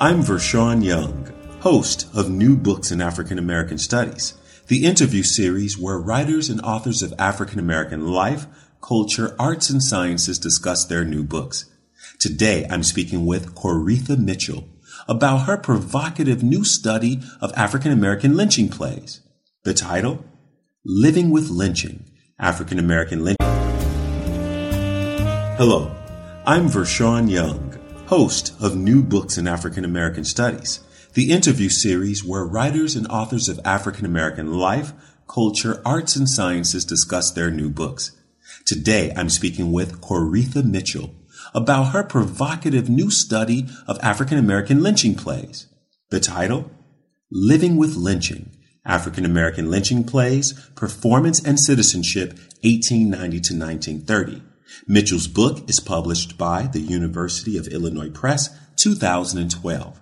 I'm Vershawn Young, host of New Books in African American Studies, the interview series where writers and authors of African American life, culture, arts, and sciences discuss their new books. Today, I'm speaking with Coretha Mitchell about her provocative new study of African American lynching plays. The title? Living with Lynching, African American Lynching. Hello, I'm Vershawn Young host of New Books in African American Studies, the interview series where writers and authors of African American life, culture, arts, and sciences discuss their new books. Today, I'm speaking with Coretha Mitchell about her provocative new study of African American lynching plays. The title? Living with Lynching, African American Lynching Plays, Performance and Citizenship, 1890 to 1930 Mitchell's book is published by the University of Illinois Press, 2012.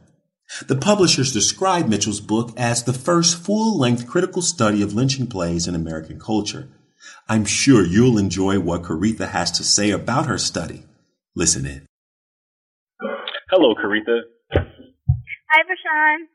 The publishers describe Mitchell's book as the first full-length critical study of lynching plays in American culture. I'm sure you'll enjoy what Coretha has to say about her study. Listen in. Hello, Coretha. Hi, Vershawn.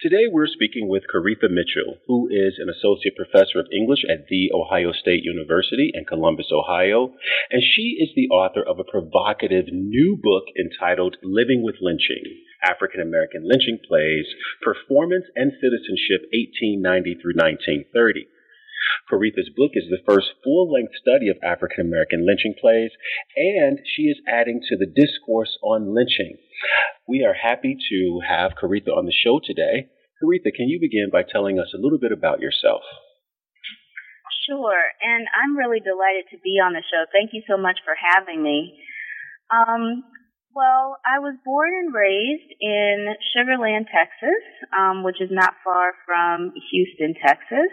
Today we're speaking with Coretha Mitchell, who is an associate professor of English at The Ohio State University in Columbus, Ohio, and she is the author of a provocative new book entitled Living with Lynching African American Lynching Plays, Performance and Citizenship 1890 through 1930. Coretha's book is the first full length study of African American lynching plays, and she is adding to the discourse on lynching. We are happy to have Coretha on the show today. Coretha, can you begin by telling us a little bit about yourself? Sure, and I'm really delighted to be on the show. Thank you so much for having me. Um, well, I was born and raised in Sugar Land, Texas, um, which is not far from Houston, Texas.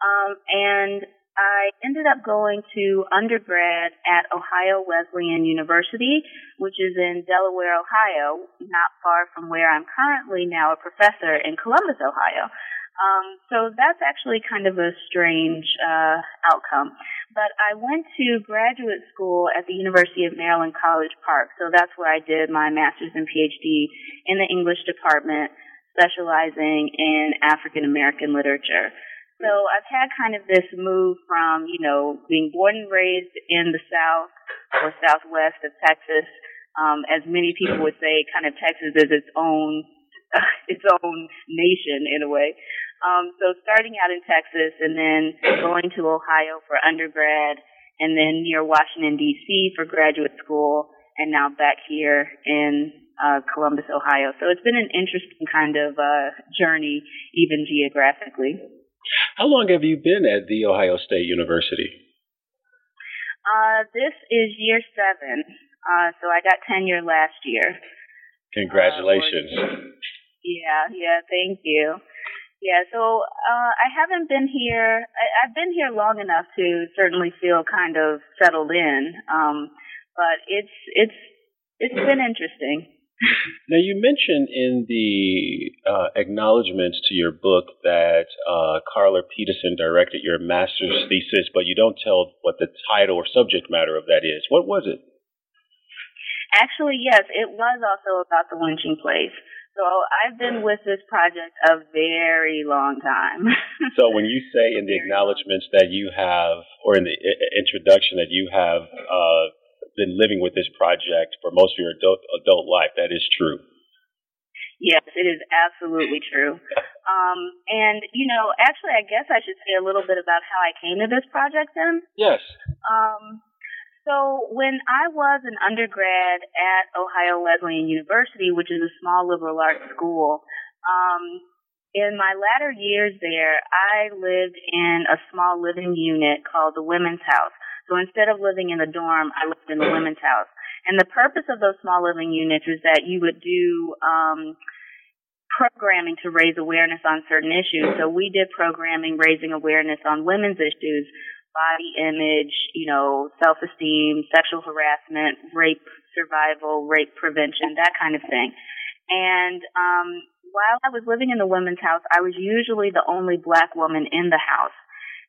Um, and I ended up going to undergrad at Ohio Wesleyan University, which is in Delaware, Ohio, not far from where I'm currently now a professor in Columbus, Ohio. Um, so that's actually kind of a strange uh, outcome. But I went to graduate school at the University of Maryland College Park, so that's where I did my master's and PhD in the English department, specializing in African American literature. So I've had kind of this move from, you know, being born and raised in the South or Southwest of Texas. Um, as many people would say, kind of Texas is its own, its own nation in a way. Um, so starting out in Texas and then going to Ohio for undergrad and then near Washington DC for graduate school and now back here in uh, Columbus, Ohio. So it's been an interesting kind of uh, journey, even geographically. How long have you been at The Ohio State University? Uh, this is year seven. Uh, so I got tenure last year. Congratulations. Uh, yeah, yeah, thank you. Yeah, so uh, I haven't been here. I, I've been here long enough to certainly feel kind of settled in, um, but it's it's it's been interesting. Now, you mentioned in the uh, acknowledgments to your book that uh, Carla Peterson directed your master's thesis, but you don't tell what the title or subject matter of that is. What was it? Actually, yes, it was also about the lynching plays. So I've been with this project a very long time. so when you say in the acknowledgments that you have, or in the introduction that you have uh, been living with this project for most of your adult, adult life. That is true. Yes, it is absolutely true. Um, and, you know, actually, I guess I should say a little bit about how I came to this project then. Yes. Um, so when I was an undergrad at Ohio Wesleyan University, which is a small liberal arts school, um, in my latter years there, I lived in a small living unit called the Women's House. So instead of living in a dorm, I lived in the women's house. And the purpose of those small living units is that you would do um, programming to raise awareness on certain issues. So we did programming raising awareness on women's issues, body image, you know, self-esteem, sexual harassment, rape survival, rape prevention, that kind of thing. And um, while I was living in the women's house, I was usually the only black woman in the house.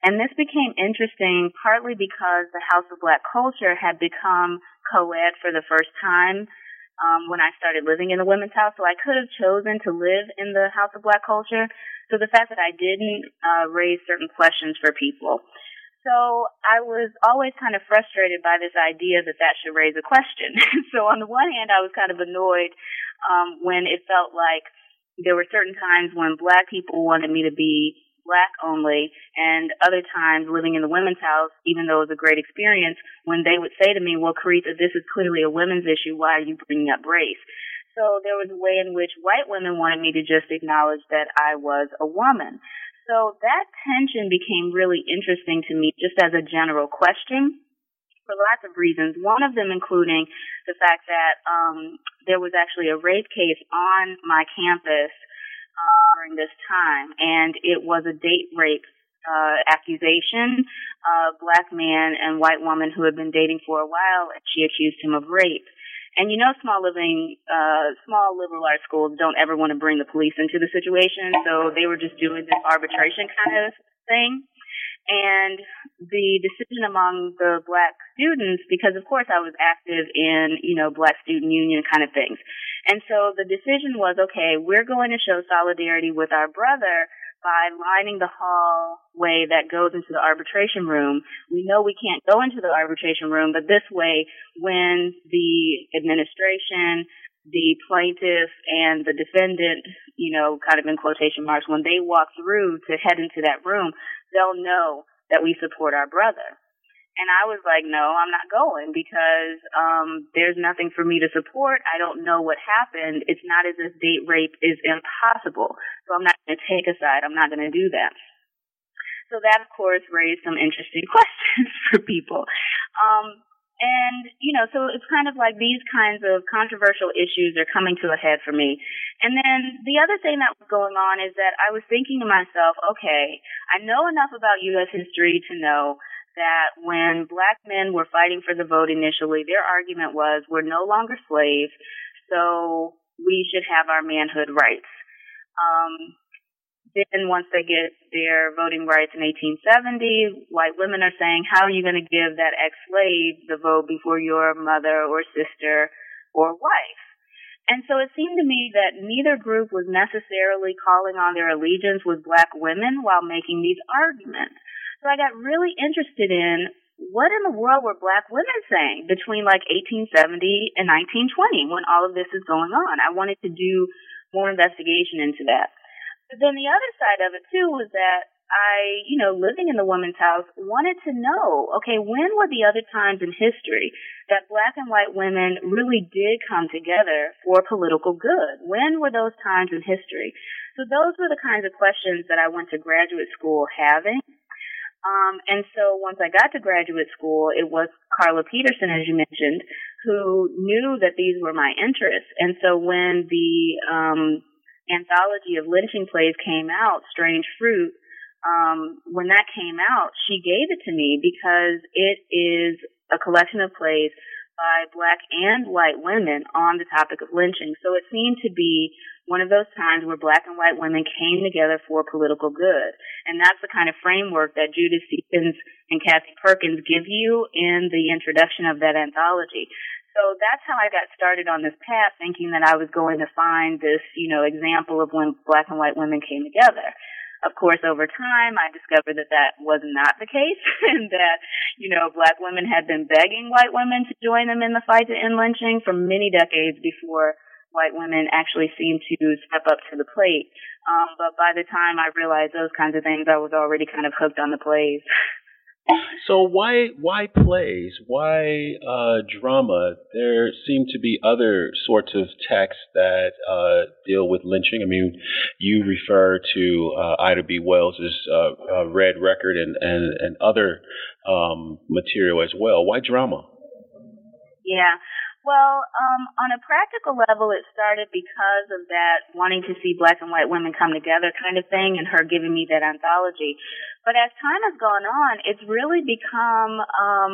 And this became interesting partly because the House of Black Culture had become co-ed for the first time um, when I started living in the women's house. So I could have chosen to live in the House of Black Culture. So the fact that I didn't uh, raise certain questions for people. So I was always kind of frustrated by this idea that that should raise a question. so on the one hand, I was kind of annoyed um, when it felt like there were certain times when black people wanted me to be black only, and other times living in the women's house, even though it was a great experience, when they would say to me, well, Coretha, this is clearly a women's issue. Why are you bringing up race? So there was a way in which white women wanted me to just acknowledge that I was a woman. So that tension became really interesting to me just as a general question for lots of reasons. One of them including the fact that um, there was actually a rape case on my campus uh, during this time, and it was a date rape uh, accusation. A black man and white woman who had been dating for a while, and she accused him of rape. And you know, small living, uh, small liberal arts schools don't ever want to bring the police into the situation, so they were just doing this arbitration kind of thing. And the decision among the black students, because of course I was active in, you know, black student union kind of things. And so the decision was, okay, we're going to show solidarity with our brother by lining the hallway that goes into the arbitration room. We know we can't go into the arbitration room, but this way, when the administration, the plaintiff, and the defendant, you know, kind of in quotation marks, when they walk through to head into that room, they'll know that we support our brother. And I was like, no, I'm not going because um, there's nothing for me to support. I don't know what happened. It's not as if date rape is impossible. So I'm not going to take a side. I'm not going to do that. So that, of course, raised some interesting questions for people. Um, and, you know, so it's kind of like these kinds of controversial issues are coming to a head for me. And then the other thing that was going on is that I was thinking to myself, okay, I know enough about U.S. history to know that when black men were fighting for the vote initially, their argument was we're no longer slaves, so we should have our manhood rights. Um, then once they get their voting rights in 1870, white women are saying, how are you going to give that ex-slave the vote before your mother or sister or wife? And so it seemed to me that neither group was necessarily calling on their allegiance with black women while making these arguments. So I got really interested in what in the world were black women saying between like 1870 and 1920 when all of this is going on. I wanted to do more investigation into that. But then the other side of it too was that I, you know, living in the women's house, wanted to know, okay, when were the other times in history that black and white women really did come together for political good? When were those times in history? So those were the kinds of questions that I went to graduate school having. Um, and so once I got to graduate school, it was Carla Peterson, as you mentioned, who knew that these were my interests. And so when the um, anthology of lynching plays came out, Strange Fruit, um, when that came out, she gave it to me because it is a collection of plays by black and white women on the topic of lynching. So it seemed to be one of those times where black and white women came together for political good. And that's the kind of framework that Judith Stephens and Kathy Perkins give you in the introduction of that anthology. So that's how I got started on this path, thinking that I was going to find this, you know, example of when black and white women came together. Of course, over time, I discovered that that was not the case, and that, you know, black women had been begging white women to join them in the fight to end lynching for many decades before white women actually seemed to step up to the plate. Um, but by the time I realized those kinds of things, I was already kind of hooked on the plays. So why why plays? Why uh, drama? There seem to be other sorts of texts that uh, deal with lynching. I mean, you refer to uh, Ida B. Wells's uh, uh, Red Record and and, and other um, material as well. Why drama? Yeah. Well, um, on a practical level, it started because of that wanting to see black and white women come together kind of thing and her giving me that anthology. But as time has gone on, it's really become um,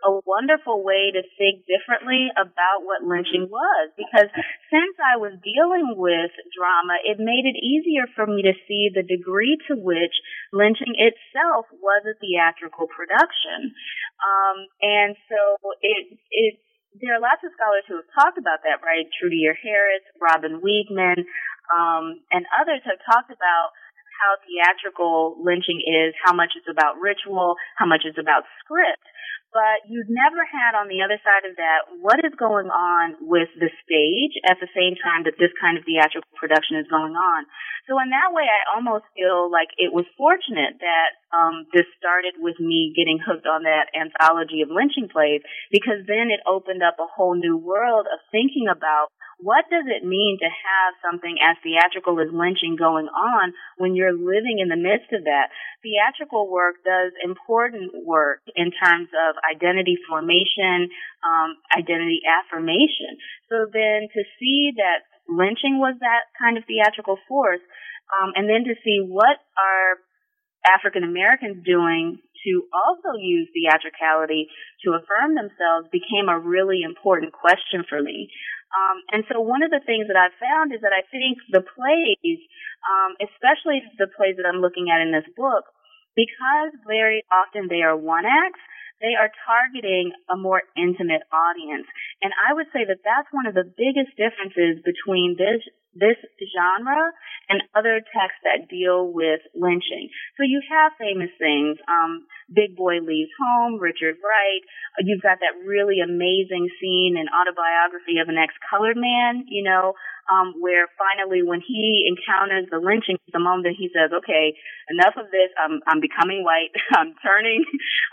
a wonderful way to think differently about what lynching was. Because since I was dealing with drama, it made it easier for me to see the degree to which lynching itself was a theatrical production. Um, and so it, it there are lots of scholars who have talked about that, right? Trudier Harris, Robyn Wiegman, um, and others have talked about how theatrical lynching is, how much it's about ritual, how much it's about script but you've never had on the other side of that what is going on with the stage at the same time that this kind of theatrical production is going on. So in that way, I almost feel like it was fortunate that um, this started with me getting hooked on that anthology of lynching plays because then it opened up a whole new world of thinking about what does it mean to have something as theatrical as lynching going on when you're living in the midst of that? Theatrical work does important work in terms of identity formation, um, identity affirmation. So then to see that lynching was that kind of theatrical force, um, and then to see what are African Americans doing to also use theatricality to affirm themselves became a really important question for me. Um, and so one of the things that I've found is that I think the plays, um, especially the plays that I'm looking at in this book, because very often they are one acts, they are targeting a more intimate audience. And I would say that that's one of the biggest differences between this this genre and other texts that deal with lynching. So you have famous things, um, Big Boy Leaves Home, Richard Wright. You've got that really amazing scene in autobiography of an ex-colored man, you know, um, where finally when he encounters the lynching, the moment he says, okay, enough of this, I'm, I'm becoming white, I'm turning,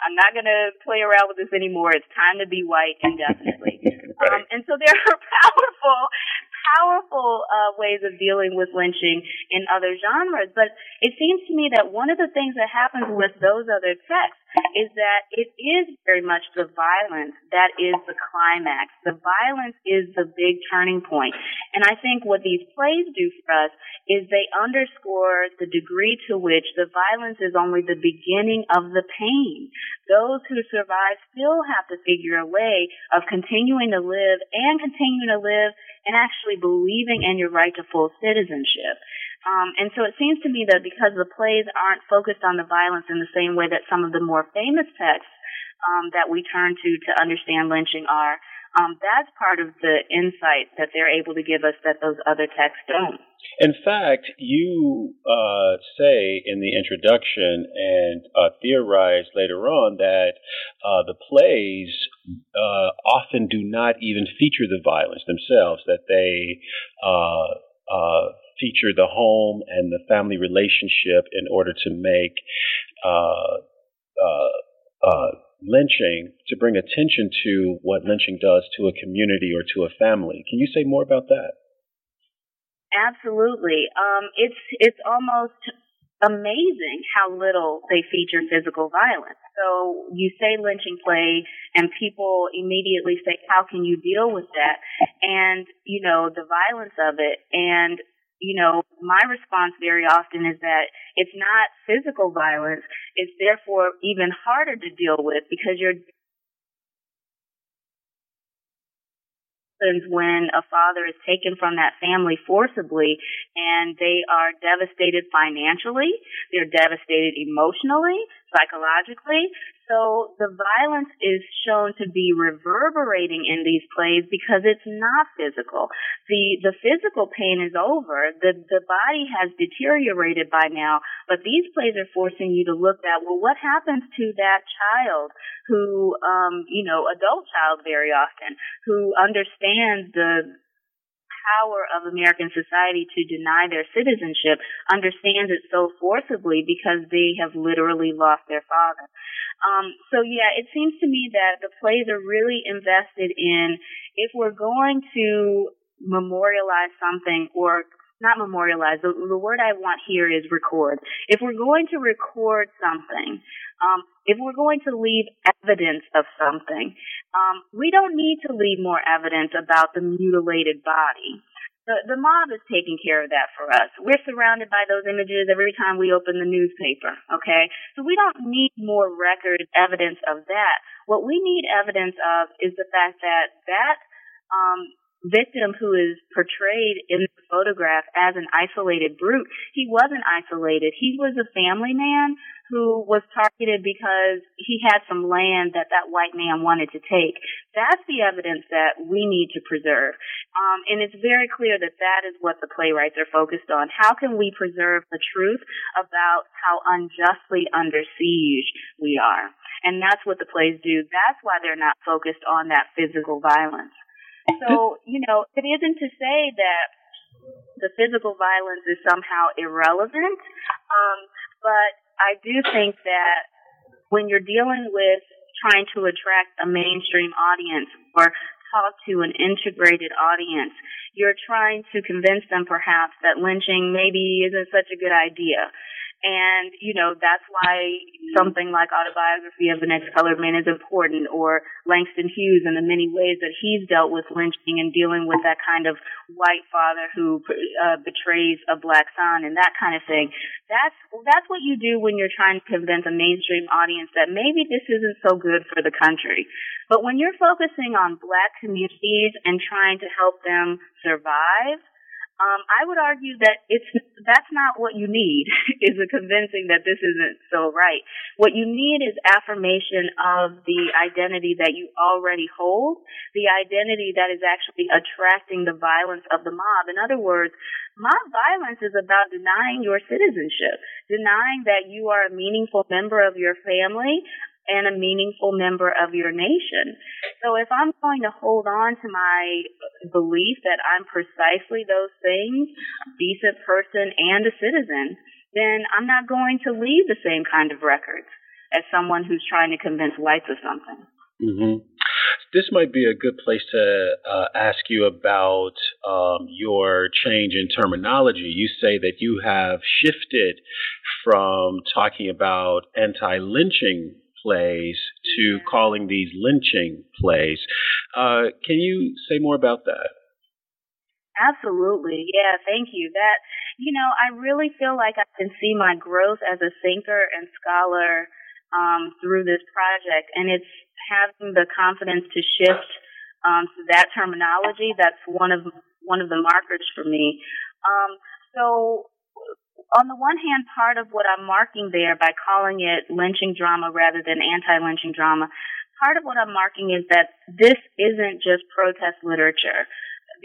I'm not gonna play around with this anymore, it's time to be white indefinitely. um, and so there are powerful, powerful uh, ways of dealing with lynching in other genres, but it seems to me that one of the things that happens with those other texts is that it is very much the violence that is the climax. The violence is the big turning point. And I think what these plays do for us is they underscore the degree to which the violence is only the beginning of the pain. Those who survive still have to figure a way of continuing to live and continuing to live and actually believing in your right to full citizenship. Um, and so it seems to me that because the plays aren't focused on the violence in the same way that some of the more famous texts um, that we turn to to understand lynching are, um, that's part of the insight that they're able to give us that those other texts don't. In fact, you uh, say in the introduction and uh, theorize later on that uh, the plays uh, often do not even feature the violence themselves, that they uh, uh, feature the home and the family relationship in order to make uh, uh, uh, lynching to bring attention to what lynching does to a community or to a family. Can you say more about that? Absolutely. Um, it's it's almost amazing how little they feature physical violence. So you say lynching play and people immediately say, how can you deal with that? And, you know, the violence of it. And you know, my response very often is that it's not physical violence. It's therefore even harder to deal with because you're when a father is taken from that family forcibly and they are devastated financially, they're devastated emotionally, psychologically. So the violence is shown to be reverberating in these plays because it's not physical. The the physical pain is over. The the body has deteriorated by now, but these plays are forcing you to look at well what happens to that child who um you know, adult child very often who understands the power of American society to deny their citizenship understands it so forcibly because they have literally lost their father. Um, so yeah, it seems to me that the plays are really invested in if we're going to memorialize something or not memorialize. The, the word I want here is record. If we're going to record something, um, if we're going to leave evidence of something, um, we don't need to leave more evidence about the mutilated body. The, the mob is taking care of that for us. We're surrounded by those images every time we open the newspaper, okay? So we don't need more record evidence of that. What we need evidence of is the fact that that um, victim who is portrayed in the photograph as an isolated brute, he wasn't isolated. He was a family man who was targeted because he had some land that that white man wanted to take. That's the evidence that we need to preserve. Um, and it's very clear that that is what the playwrights are focused on. How can we preserve the truth about how unjustly under siege we are? And that's what the plays do. That's why they're not focused on that physical violence. So, you know, it isn't to say that the physical violence is somehow irrelevant, um, but I do think that when you're dealing with trying to attract a mainstream audience or talk to an integrated audience, you're trying to convince them perhaps that lynching maybe isn't such a good idea. And, you know, that's why something like Autobiography of an Ex-Colored Man is important, or Langston Hughes and the many ways that he's dealt with lynching and dealing with that kind of white father who uh, betrays a black son and that kind of thing. That's, that's what you do when you're trying to convince a mainstream audience that maybe this isn't so good for the country. But when you're focusing on black communities and trying to help them survive, um, I would argue that it's that's not what you need is a convincing that this isn't so right. What you need is affirmation of the identity that you already hold, the identity that is actually attracting the violence of the mob. In other words, mob violence is about denying your citizenship, denying that you are a meaningful member of your family, and a meaningful member of your nation. So if I'm going to hold on to my belief that I'm precisely those things, a decent person and a citizen, then I'm not going to leave the same kind of records as someone who's trying to convince whites of something. Mm-hmm. This might be a good place to uh, ask you about um, your change in terminology. You say that you have shifted from talking about anti lynching plays to calling these lynching plays. Uh, can you say more about that? Absolutely. Yeah, thank you. That, you know, I really feel like I can see my growth as a thinker and scholar um, through this project, and it's having the confidence to shift um, to that terminology. That's one of one of the markers for me. Um, so on the one hand, part of what I'm marking there by calling it lynching drama rather than anti-lynching drama, part of what I'm marking is that this isn't just protest literature.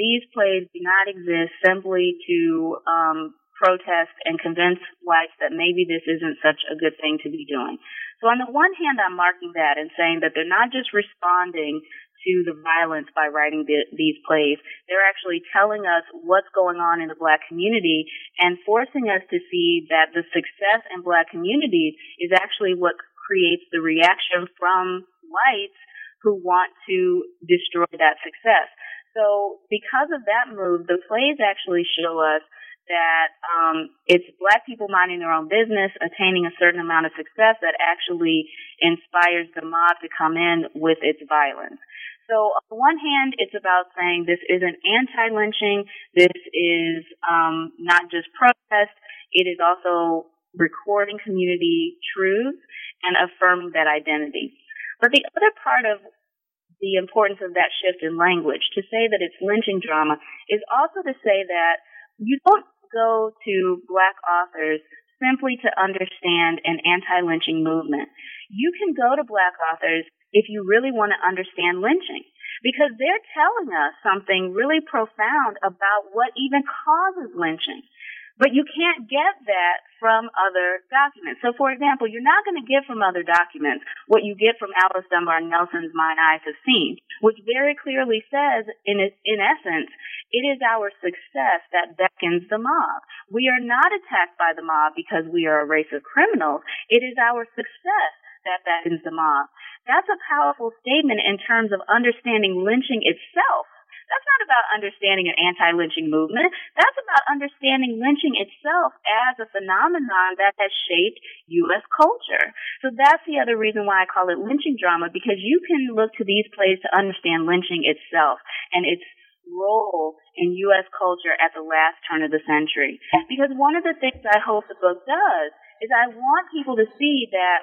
These plays do not exist simply to um, protest and convince whites that maybe this isn't such a good thing to be doing. So on the one hand, I'm marking that and saying that they're not just responding to the violence by writing the, these plays. They're actually telling us what's going on in the black community and forcing us to see that the success in black communities is actually what creates the reaction from whites who want to destroy that success. So because of that move, the plays actually show us that um, it's black people minding their own business, attaining a certain amount of success that actually inspires the mob to come in with its violence. So on the one hand, it's about saying this isn't anti-lynching. This is um, not just protest. It is also recording community truths and affirming that identity. But the other part of the importance of that shift in language, to say that it's lynching drama, is also to say that you don't go to black authors simply to understand an anti-lynching movement. You can go to black authors if you really want to understand lynching. Because they're telling us something really profound about what even causes lynching. But you can't get that from other documents. So, for example, you're not going to get from other documents what you get from Alice Dunbar Nelson's Mine Eyes Have Seen, which very clearly says, in, in essence, it is our success that beckons the mob. We are not attacked by the mob because we are a race of criminals. It is our success that beckons the mob. That's a powerful statement in terms of understanding lynching itself That's not about understanding an anti-lynching movement. That's about understanding lynching itself as a phenomenon that has shaped U.S. culture. So that's the other reason why I call it lynching drama, because you can look to these plays to understand lynching itself and its role in U.S. culture at the last turn of the century. Because one of the things I hope the book does is I want people to see that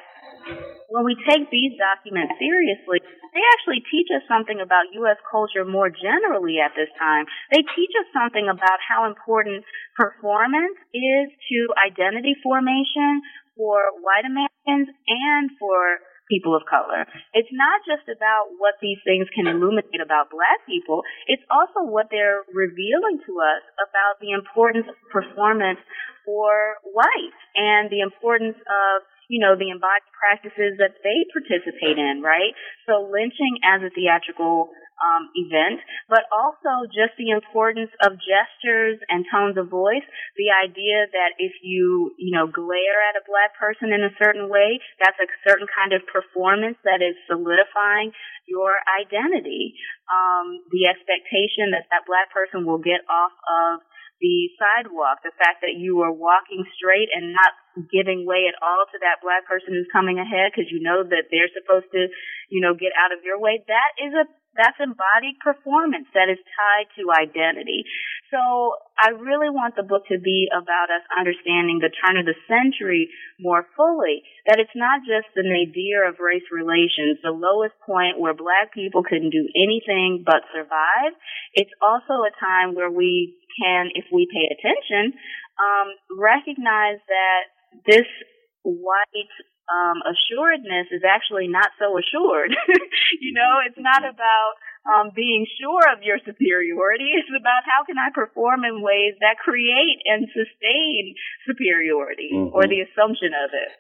when we take these documents seriously, they actually teach us something about U.S. culture more generally at this time. They teach us something about how important performance is to identity formation for white Americans and for people of color. It's not just about what these things can illuminate about black people, it's also what they're revealing to us about the importance of performance for whites and the importance of you know, the embodied practices that they participate in, right? So lynching as a theatrical um, event, but also just the importance of gestures and tones of voice. The idea that if you, you know, glare at a black person in a certain way, that's a certain kind of performance that is solidifying your identity. Um, the expectation that that black person will get off of the sidewalk, the fact that you are walking straight and not giving way at all to that black person who's coming ahead because you know that they're supposed to, you know, get out of your way. That is a that's embodied performance that is tied to identity. So I really want the book to be about us understanding the turn of the century more fully. That it's not just the nadir of race relations, the lowest point where black people couldn't do anything but survive. It's also a time where we can, if we pay attention, um, recognize that this white um, assuredness is actually not so assured. you know, it's not about um, being sure of your superiority. It's about how can I perform in ways that create and sustain superiority mm-hmm. or the assumption of it.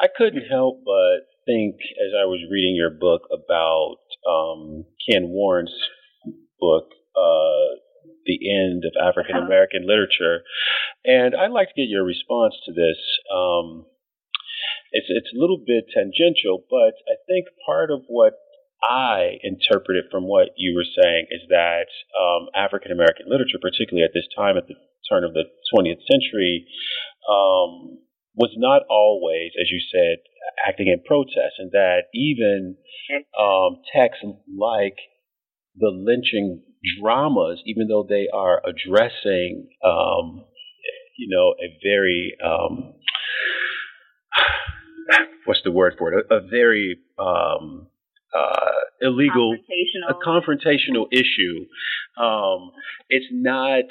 I couldn't help but think as I was reading your book about um, Ken Warren's book, uh, the end of African American literature. And I'd like to get your response to this. Um, it's it's a little bit tangential, but I think part of what I interpreted from what you were saying is that um, African American literature, particularly at this time at the turn of the 20th century, um, was not always, as you said, acting in protest, and that even um, texts like the lynching dramas, even though they are addressing, um, you know, a very um, what's the word for it? A, a very um, uh, illegal, confrontational. a confrontational issue. Um, it's not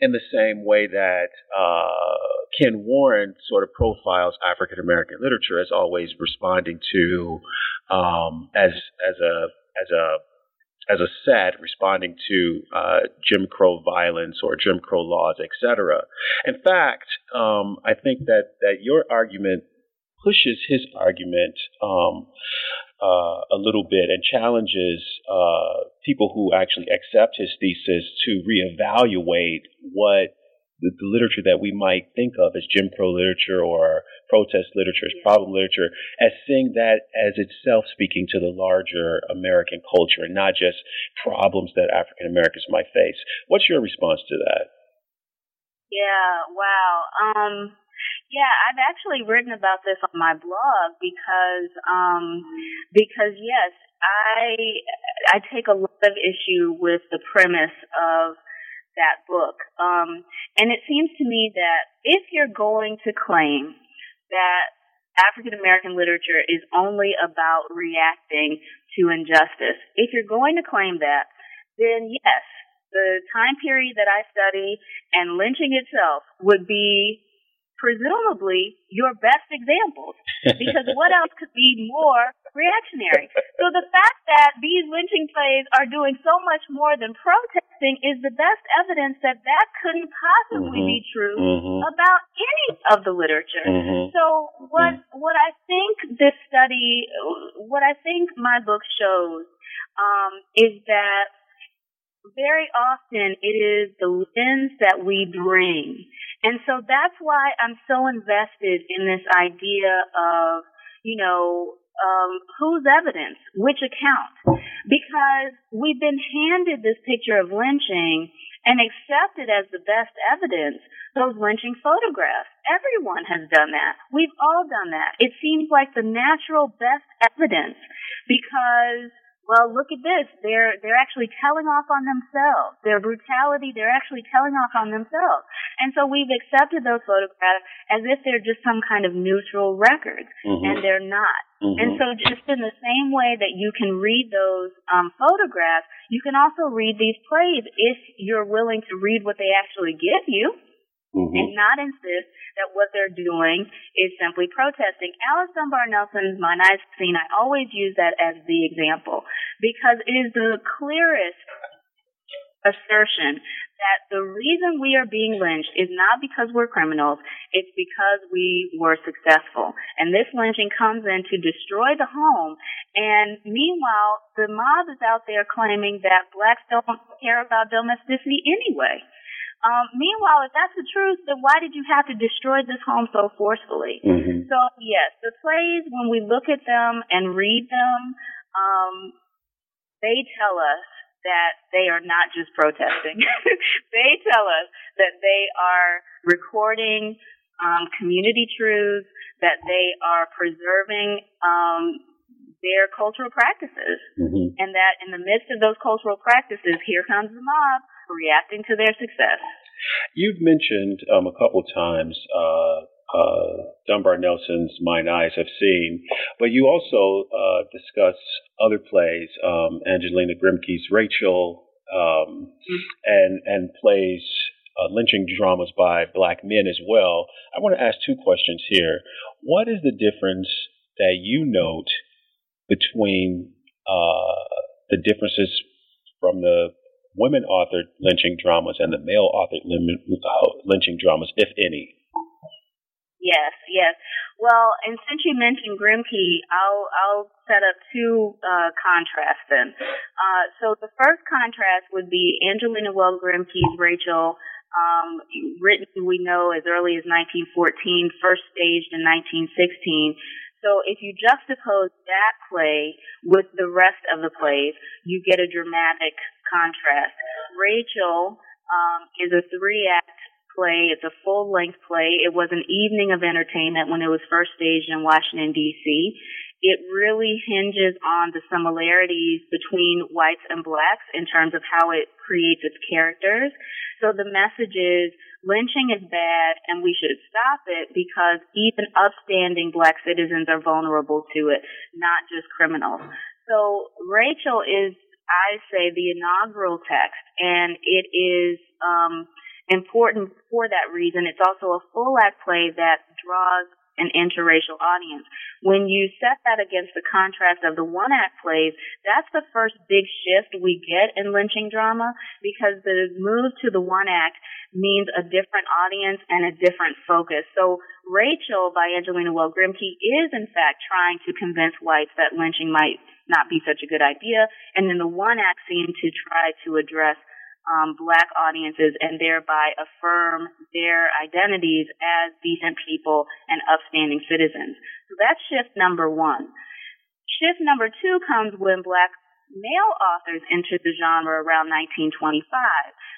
in the same way that uh, Ken Warren sort of profiles African American literature as always responding to um, as as a as a as a set responding to uh, Jim Crow violence or Jim Crow laws, etc. In fact, um, I think that that your argument pushes his argument um, uh, a little bit and challenges uh, people who actually accept his thesis to reevaluate what the, the, literature that we might think of as Jim Crow literature or protest literature, as problem literature, as seeing that as itself speaking to the larger American culture and not just problems that African Americans might face. What's your response to that? Yeah, wow. Um, yeah, I've actually written about this on my blog because um because yes, I I take a lot of issue with the premise of that book. Um and it seems to me that if you're going to claim that African American literature is only about reacting to injustice, if you're going to claim that, then yes, the time period that I study and lynching itself would be presumably your best examples because what else could be more reactionary? So the fact that these lynching plays are doing so much more than protesting is the best evidence that that couldn't possibly mm-hmm. be true mm-hmm. about any of the literature. Mm-hmm. So what what I think this study, what I think my book shows, um, is that very often it is the lens that we bring and so that's why I'm so invested in this idea of, you know, um, whose evidence, which account, because we've been handed this picture of lynching and accepted as the best evidence those lynching photographs. Everyone has done that. We've all done that. It seems like the natural best evidence because well, look at this. They're they're actually telling off on themselves. Their brutality, they're actually telling off on themselves. And so we've accepted those photographs as if they're just some kind of neutral records, mm-hmm. and they're not. Mm-hmm. And so just in the same way that you can read those um, photographs, you can also read these plays if you're willing to read what they actually give you mm-hmm. and not insist that what they're doing is simply protesting. Alice Dunbar Nelson's My Nice Scene, I always use that as the example because it is the clearest assertion that the reason we are being lynched is not because we're criminals, it's because we were successful. And this lynching comes in to destroy the home. And meanwhile, the mob is out there claiming that blacks don't care about domesticity anyway. Um, meanwhile, if that's the truth, then why did you have to destroy this home so forcefully? Mm-hmm. So yes, the plays, when we look at them and read them, um, they tell us that they are not just protesting. they tell us that they are recording um, community truths, that they are preserving um, their cultural practices, mm-hmm. and that in the midst of those cultural practices, here comes the mob reacting to their success. You've mentioned um, a couple times uh, uh, Dunbar Nelson's Mine Eyes Have Seen, but you also uh, discuss other plays, um, Angelina Grimke's Rachel, um, mm-hmm. and and plays uh, lynching dramas by black men as well. I want to ask two questions here. What is the difference that you note between uh, the differences from the women authored lynching dramas and the male authored uh, lynching dramas, if any? Yes, yes. Well, and since you mentioned Grimke, I'll I'll set up two uh, contrasts then. Uh, so the first contrast would be Angelina Weld Grimke's Rachel, um, written we know as early as 1914, first staged in 1916. So if you juxtapose that play with the rest of the plays, you get a dramatic contrast. Rachel um, is a three act play. It's a full length play. It was an evening of entertainment when it was first staged in Washington, D.C. It really hinges on the similarities between whites and blacks in terms of how it creates its characters. So the message is lynching is bad and we should stop it because even upstanding black citizens are vulnerable to it, not just criminals. So Rachel is, I say, the inaugural text and it is, um, important for that reason. It's also a full act play that draws an interracial audience. When you set that against the contrast of the one act plays, that's the first big shift we get in lynching drama because the move to the one act means a different audience and a different focus. So Rachel by Angelina Weld Grimke is in fact trying to convince whites that lynching might not be such a good idea. And then the one act scene to try to address um, black audiences and thereby affirm their identities as decent people and upstanding citizens. So that's shift number one. Shift number two comes when black male authors entered the genre around 1925.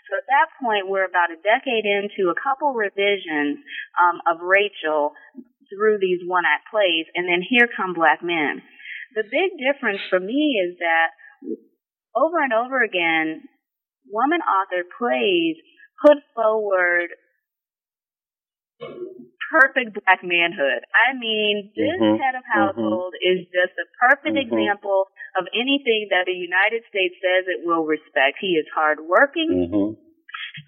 So at that point, we're about a decade into a couple revisions um, of Rachel through these one-act plays, and then here come black men. The big difference for me is that over and over again, woman author plays put forward perfect black manhood. I mean, this mm-hmm, head of mm-hmm. household mm-hmm. is just a perfect mm-hmm. example of anything that the United States says it will respect. He is hardworking.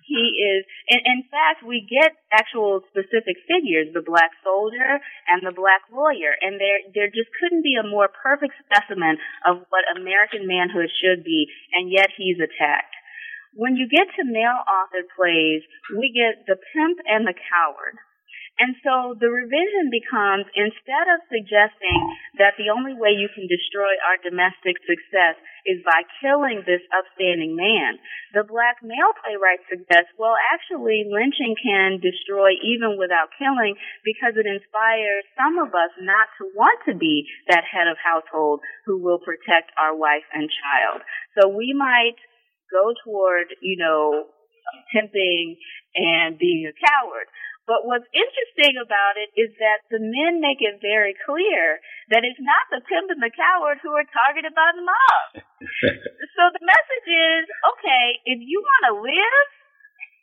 He is, in, in fact, we get actual specific figures, the black soldier and the black lawyer, and there, there just couldn't be a more perfect specimen of what American manhood should be, and yet he's attacked. When you get to male authored plays, we get the pimp and the coward. And so the revision becomes instead of suggesting that the only way you can destroy our domestic success is by killing this upstanding man. The black male playwright suggests, well, actually, lynching can destroy even without killing because it inspires some of us not to want to be that head of household who will protect our wife and child. So we might go toward, you know, tempting and being a coward. But what's interesting about it is that the men make it very clear that it's not the pimp and the coward who are targeted by the mob. so the message is, okay, if you want to live,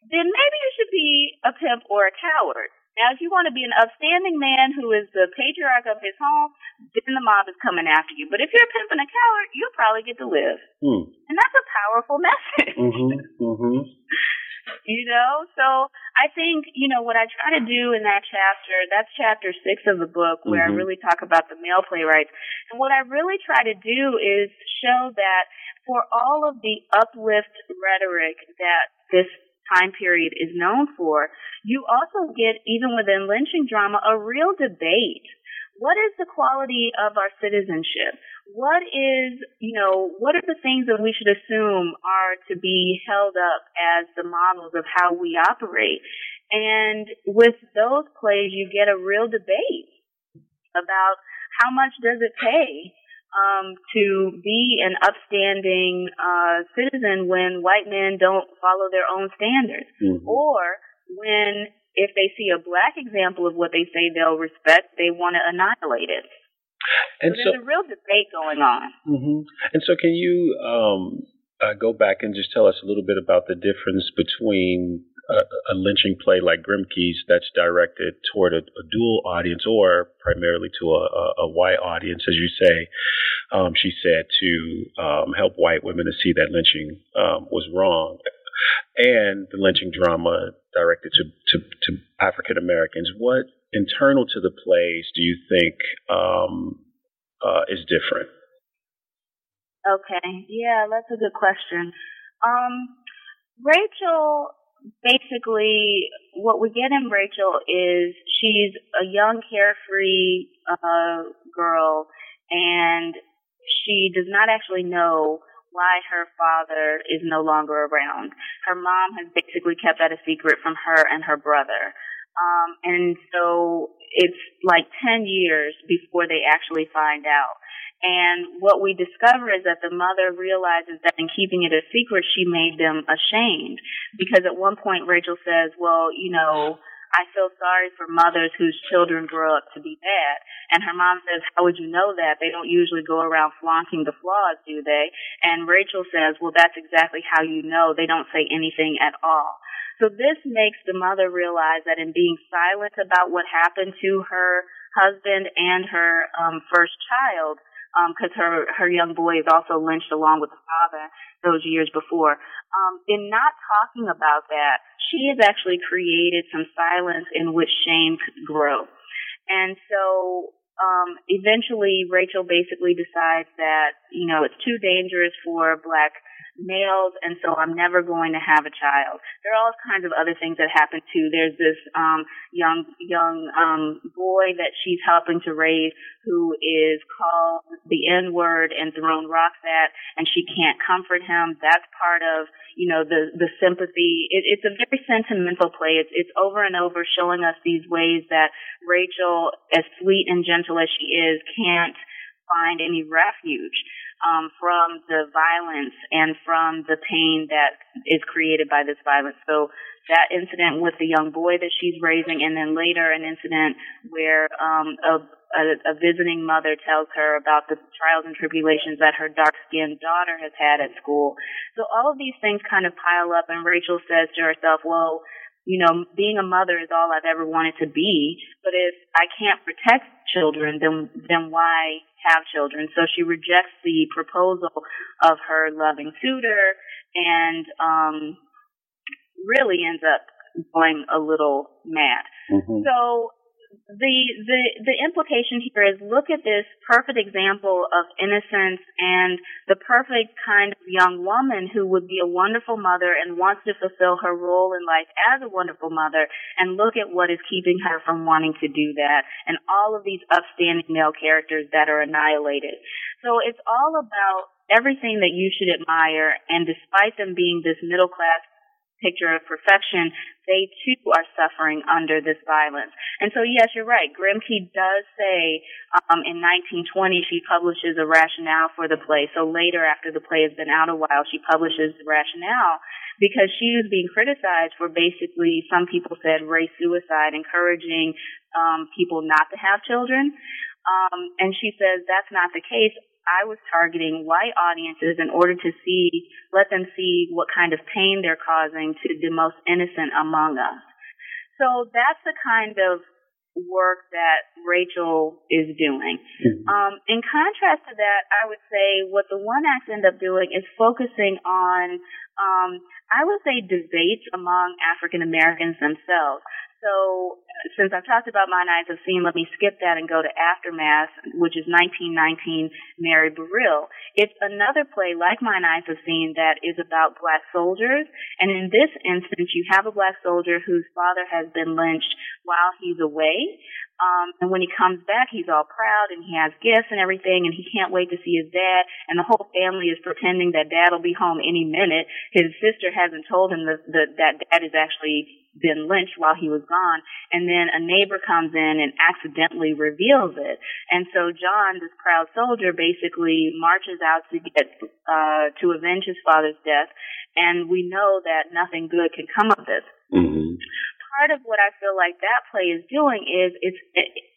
then maybe you should be a pimp or a coward. Now, if you want to be an upstanding man who is the patriarch of his home, then the mob is coming after you. But if you're a pimp and a coward, you'll probably get to live. Hmm. And that's a powerful message. Mm-hmm. Mm-hmm. You know, so I think, you know, what I try to do in that chapter, that's chapter six of the book where mm-hmm. I really talk about the male playwrights. And what I really try to do is show that for all of the uplift rhetoric that this time period is known for, you also get, even within lynching drama, a real debate what is the quality of our citizenship? What is, you know, what are the things that we should assume are to be held up as the models of how we operate? And with those plays, you get a real debate about how much does it pay um, to be an upstanding uh, citizen when white men don't follow their own standards, mm-hmm. or when if they see a black example of what they say they'll respect, they want to annihilate it. And so there's so, a real debate going on. Mm-hmm. And so, can you um, uh, go back and just tell us a little bit about the difference between a, a lynching play like Grimke's that's directed toward a, a dual audience or primarily to a, a, white audience, as you say, um, she said, to um, help white women to see that lynching um, was wrong, and the lynching drama directed to, to, to African Americans. What internal to the plays do you think um, uh, is different? Okay, yeah, that's a good question. Um, Rachel, basically, what we get in Rachel is she's a young, carefree uh, girl, and she does not actually know why her father is no longer around. Her mom has basically kept that a secret from her and her brother. Um, and so it's like 10 years before they actually find out. And what we discover is that the mother realizes that in keeping it a secret, she made them ashamed. Because at one point, Rachel says, well, you know, I feel sorry for mothers whose children grow up to be bad. And her mom says, How would you know that? They don't usually go around flaunting the flaws, do they? And Rachel says, Well, that's exactly how you know. They don't say anything at all. So this makes the mother realize that in being silent about what happened to her husband and her um, first child, because um, her her young boy is also lynched along with the father those years before. Um, in not talking about that, she has actually created some silence in which shame could grow. And so um, eventually, Rachel basically decides that you know it's too dangerous for black males, and so I'm never going to have a child. There are all kinds of other things that happen too. There's this um, young young um, boy that she's helping to raise who is called the N word and thrown rocks at, and she can't comfort him. That's part of you know the the sympathy. It, it's a very sentimental play. It's it's over and over showing us these ways that Rachel, as sweet and gentle as she is, can't find any refuge um, from the violence and from the pain that is created by this violence. So that incident with the young boy that she's raising, and then later an incident where um, a, a, a visiting mother tells her about the trials and tribulations that her dark-skinned daughter has had at school. So all of these things kind of pile up, and Rachel says to herself, "Well." you know, being a mother is all I've ever wanted to be. But if I can't protect children, then then why have children. So she rejects the proposal of her loving suitor and um, really ends up going a little mad. Mm-hmm. So the the the implication here is look at this perfect example of innocence and the perfect kind of young woman who would be a wonderful mother and wants to fulfill her role in life as a wonderful mother and look at what is keeping her from wanting to do that and all of these upstanding male characters that are annihilated. So it's all about everything that you should admire, and despite them being this middle class picture of perfection, they too are suffering under this violence. And so, yes, you're right. Grimke does say um, in 1920 she publishes a rationale for the play. So later, after the play has been out a while, she publishes the rationale because she was being criticized for basically, some people said, race suicide, encouraging um, people not to have children. Um, and she says that's not the case. I was targeting white audiences in order to see, let them see what kind of pain they're causing to the most innocent among us. So that's the kind of work that Rachel is doing. Mm-hmm. Um, in contrast to that, I would say what the one acts end up doing is focusing on, um, I would say debates among African Americans themselves. So since I've talked about Mine Eyes Have Seen, let me skip that and go to Aftermath, which is 1919 Mary Burrill. It's another play like Mine Eyes Have Seen that is about black soldiers. And in this instance, you have a black soldier whose father has been lynched while he's away. Um, and when he comes back, he's all proud and he has gifts and everything, and he can't wait to see his dad. And the whole family is pretending that dad will be home any minute. His sister hasn't told him that, that, that dad is actually been lynched while he was gone. And then a neighbor comes in and accidentally reveals it. And so John, this proud soldier, basically marches out to get, uh, to avenge his father's death. And we know that nothing good can come of this. Mm-hmm part of what I feel like that play is doing is it's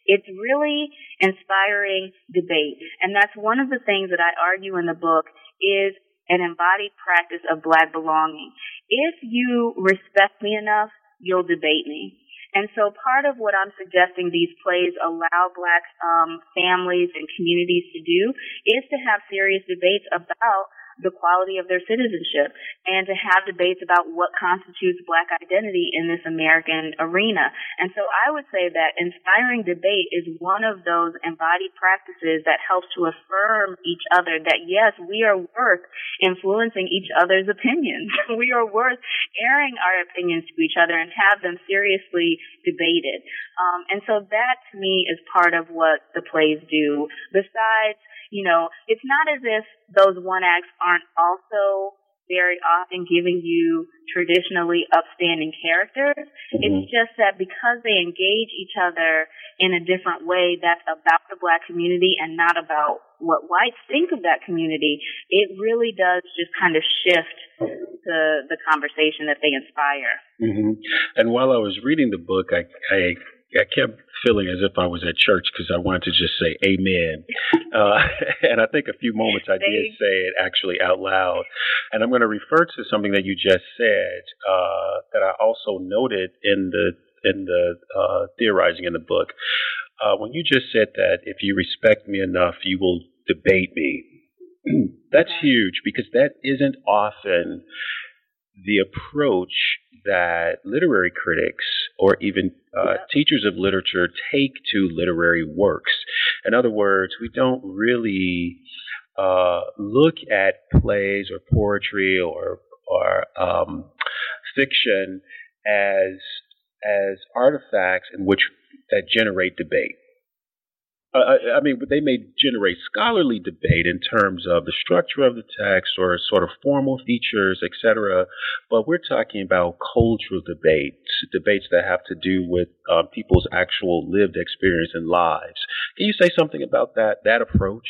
it's really inspiring debate, and that's one of the things that I argue in the book is an embodied practice of black belonging. If you respect me enough, you'll debate me. And so part of what I'm suggesting these plays allow black um, families and communities to do is to have serious debates about the quality of their citizenship and to have debates about what constitutes black identity in this American arena. And so I would say that inspiring debate is one of those embodied practices that helps to affirm each other that yes, we are worth influencing each other's opinions. we are worth airing our opinions to each other and have them seriously debated. Um, and so that to me is part of what the plays do. Besides you know, it's not as if those one acts aren't also very often giving you traditionally upstanding characters. Mm-hmm. It's just that because they engage each other in a different way that's about the black community and not about what whites think of that community, it really does just kind of shift the the conversation that they inspire. Mm-hmm. And while I was reading the book, I, I I kept feeling as if I was at church because I wanted to just say amen. Uh, and I think a few moments I did say it actually out loud. And I'm going to refer to something that you just said uh, that I also noted in the in the uh, theorizing in the book. Uh, when you just said that if you respect me enough, you will debate me. That's huge because that isn't often the approach that literary critics or even uh, teachers of literature take to literary works. In other words, we don't really uh, look at plays or poetry or or um, fiction as as artifacts in which that generate debate. Uh, I mean, they may generate scholarly debate in terms of the structure of the text or sort of formal features, etc. But we're talking about cultural debates, debates that have to do with uh, people's actual lived experience and lives. Can you say something about that that approach?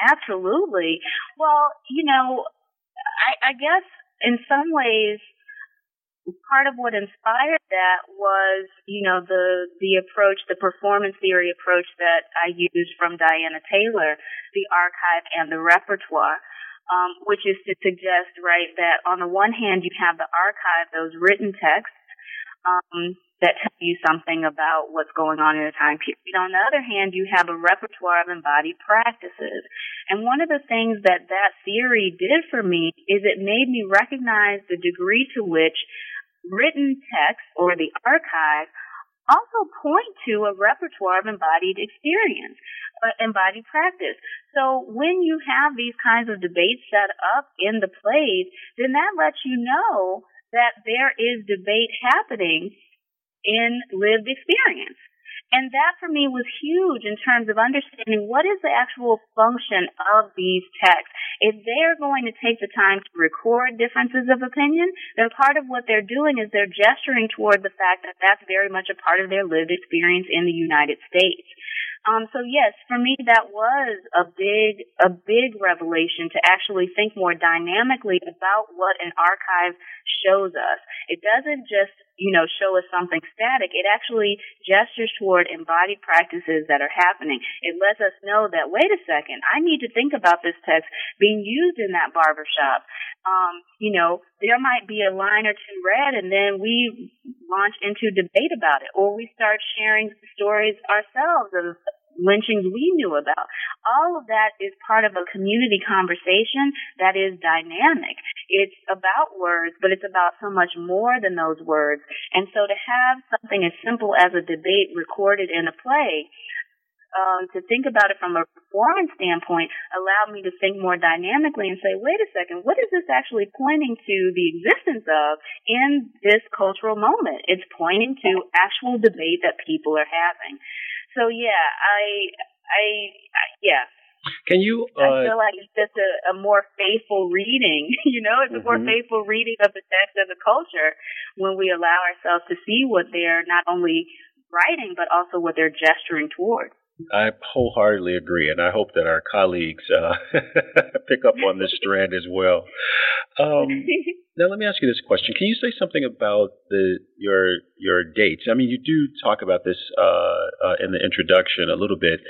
Absolutely. Well, you know, I, I guess in some ways part of what inspired that was, you know, the the approach, the performance theory approach that I used from Diana Taylor, the archive and the repertoire, um, which is to suggest, right, that on the one hand you have the archive, those written texts, um, that tell you something about what's going on in a time period. On the other hand, you have a repertoire of embodied practices. And one of the things that that theory did for me is it made me recognize the degree to which written text or the archive also point to a repertoire of embodied experience, uh, embodied practice. So when you have these kinds of debates set up in the plays, then that lets you know that there is debate happening in lived experience. And that for me was huge in terms of understanding what is the actual function of these texts. If they're going to take the time to record differences of opinion, then part of what they're doing is they're gesturing toward the fact that that's very much a part of their lived experience in the United States. Um, so yes, for me that was a big, a big revelation to actually think more dynamically about what an archive shows us. It doesn't just, you know, show us something static. It actually gestures toward embodied practices that are happening. It lets us know that, wait a second, I need to think about this text being used in that barbershop. Um, you know, there might be a line or two read and then we launch into debate about it or we start sharing stories ourselves of lynchings we knew about. All of that is part of a community conversation that is dynamic. It's about words, but it's about so much more than those words. And so to have something as simple as a debate recorded in a play um, to think about it from a performance standpoint allowed me to think more dynamically and say, wait a second, what is this actually pointing to the existence of in this cultural moment? It's pointing to actual debate that people are having. So yeah, I, I, I yeah. Can you? Uh, I feel like it's just a, a more faithful reading. You know, it's mm-hmm. a more mm-hmm. faithful reading of the text of the culture when we allow ourselves to see what they're not only writing but also what they're gesturing toward. I wholeheartedly agree, and I hope that our colleagues uh, pick up on this strand as well. Um, now, let me ask you this question: Can you say something about the your your dates? I mean, you do talk about this uh, uh, in the introduction a little bit.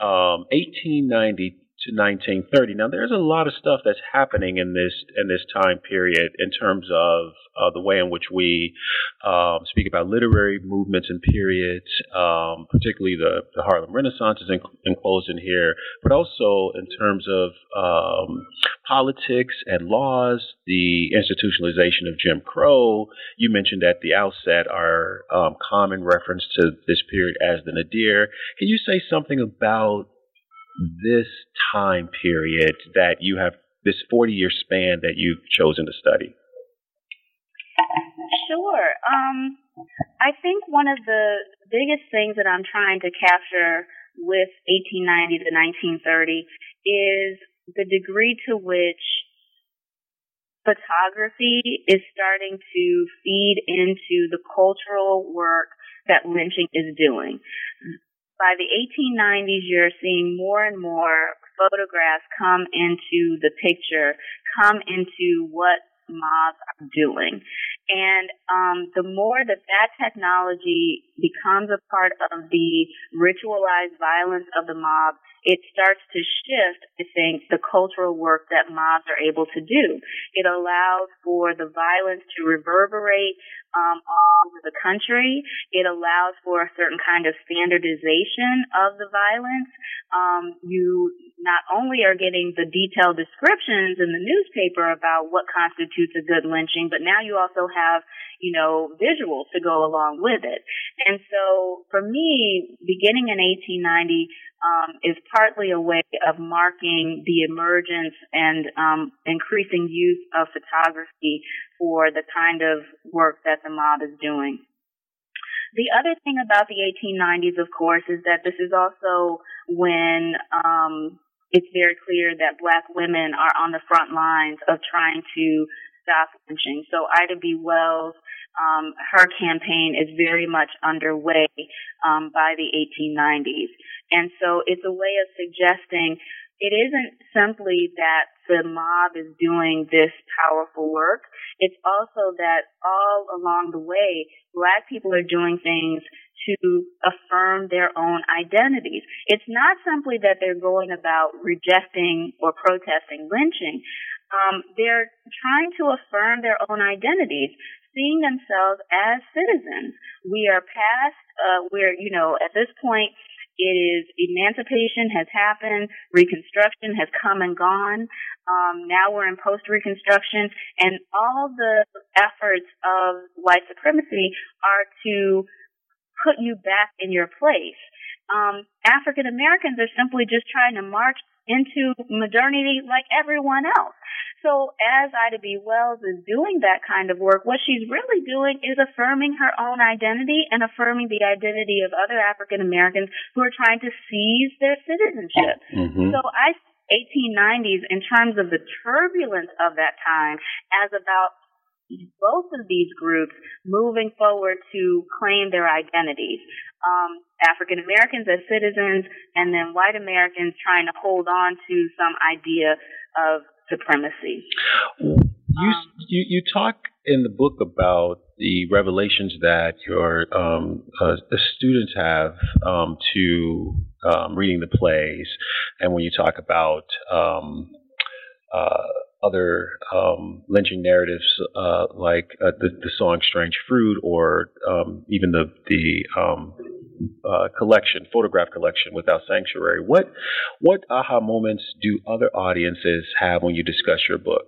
Um, 1890 to 1930. Now, there's a lot of stuff that's happening in this in this time period in terms of uh, the way in which we um, speak about literary movements and periods, um, particularly the, the, Harlem Renaissance is enclosed in here, but also in terms of um, politics and laws, the institutionalization of Jim Crow. You mentioned at the outset our um, common reference to this period as the Nadir. Can you say something about this time period that you have, this 40 year span that you've chosen to study? Sure. Um, I think one of the biggest things that I'm trying to capture with 1890 to 1930 is the degree to which photography is starting to feed into the cultural work that lynching is doing by the 1890s, you're seeing more and more photographs come into the picture, come into what mobs are doing. And um, the more that that technology becomes a part of the ritualized violence of the mob, it starts to shift, I think, the cultural work that mobs are able to do. It allows for the violence to reverberate um, all over the country. It allows for a certain kind of standardization of the violence. Um, you not only are getting the detailed descriptions in the newspaper about what constitutes a good lynching, but now you also have, you know, visuals to go along with it. And so for me, beginning in 1890, um, is partly a way of marking the emergence and um, increasing use of photography for the kind of work that the mob is doing. The other thing about the 1890s, of course, is that this is also when um, it's very clear that black women are on the front lines of trying to stop lynching. So Ida B. Wells um, her campaign is very much underway um, by the 1890s. And so it's a way of suggesting it isn't simply that the mob is doing this powerful work. It's also that all along the way, black people are doing things to affirm their own identities. It's not simply that they're going about rejecting or protesting lynching. Um, they're trying to affirm their own identities seeing themselves as citizens. We are past, uh, we're, you know, at this point, it is emancipation has happened, Reconstruction has come and gone. Um, now we're in post Reconstruction, and all the efforts of white supremacy are to put you back in your place. Um, African Americans are simply just trying to march into modernity like everyone else. So as Ida B. Wells is doing that kind of work, what she's really doing is affirming her own identity and affirming the identity of other African Americans who are trying to seize their citizenship. Mm-hmm. So I 1890s in terms of the turbulence of that time as about both of these groups moving forward to claim their identities. Um, African Americans as citizens, and then white Americans trying to hold on to some idea of supremacy. You, um, you you talk in the book about the revelations that your um, uh, students have um, to um, reading the plays, and when you talk about um, uh, other um, lynching narratives uh, like uh, the, the, song "Strange Fruit" or um, even the the um, uh, collection, photograph collection without sanctuary. What what aha moments do other audiences have when you discuss your book?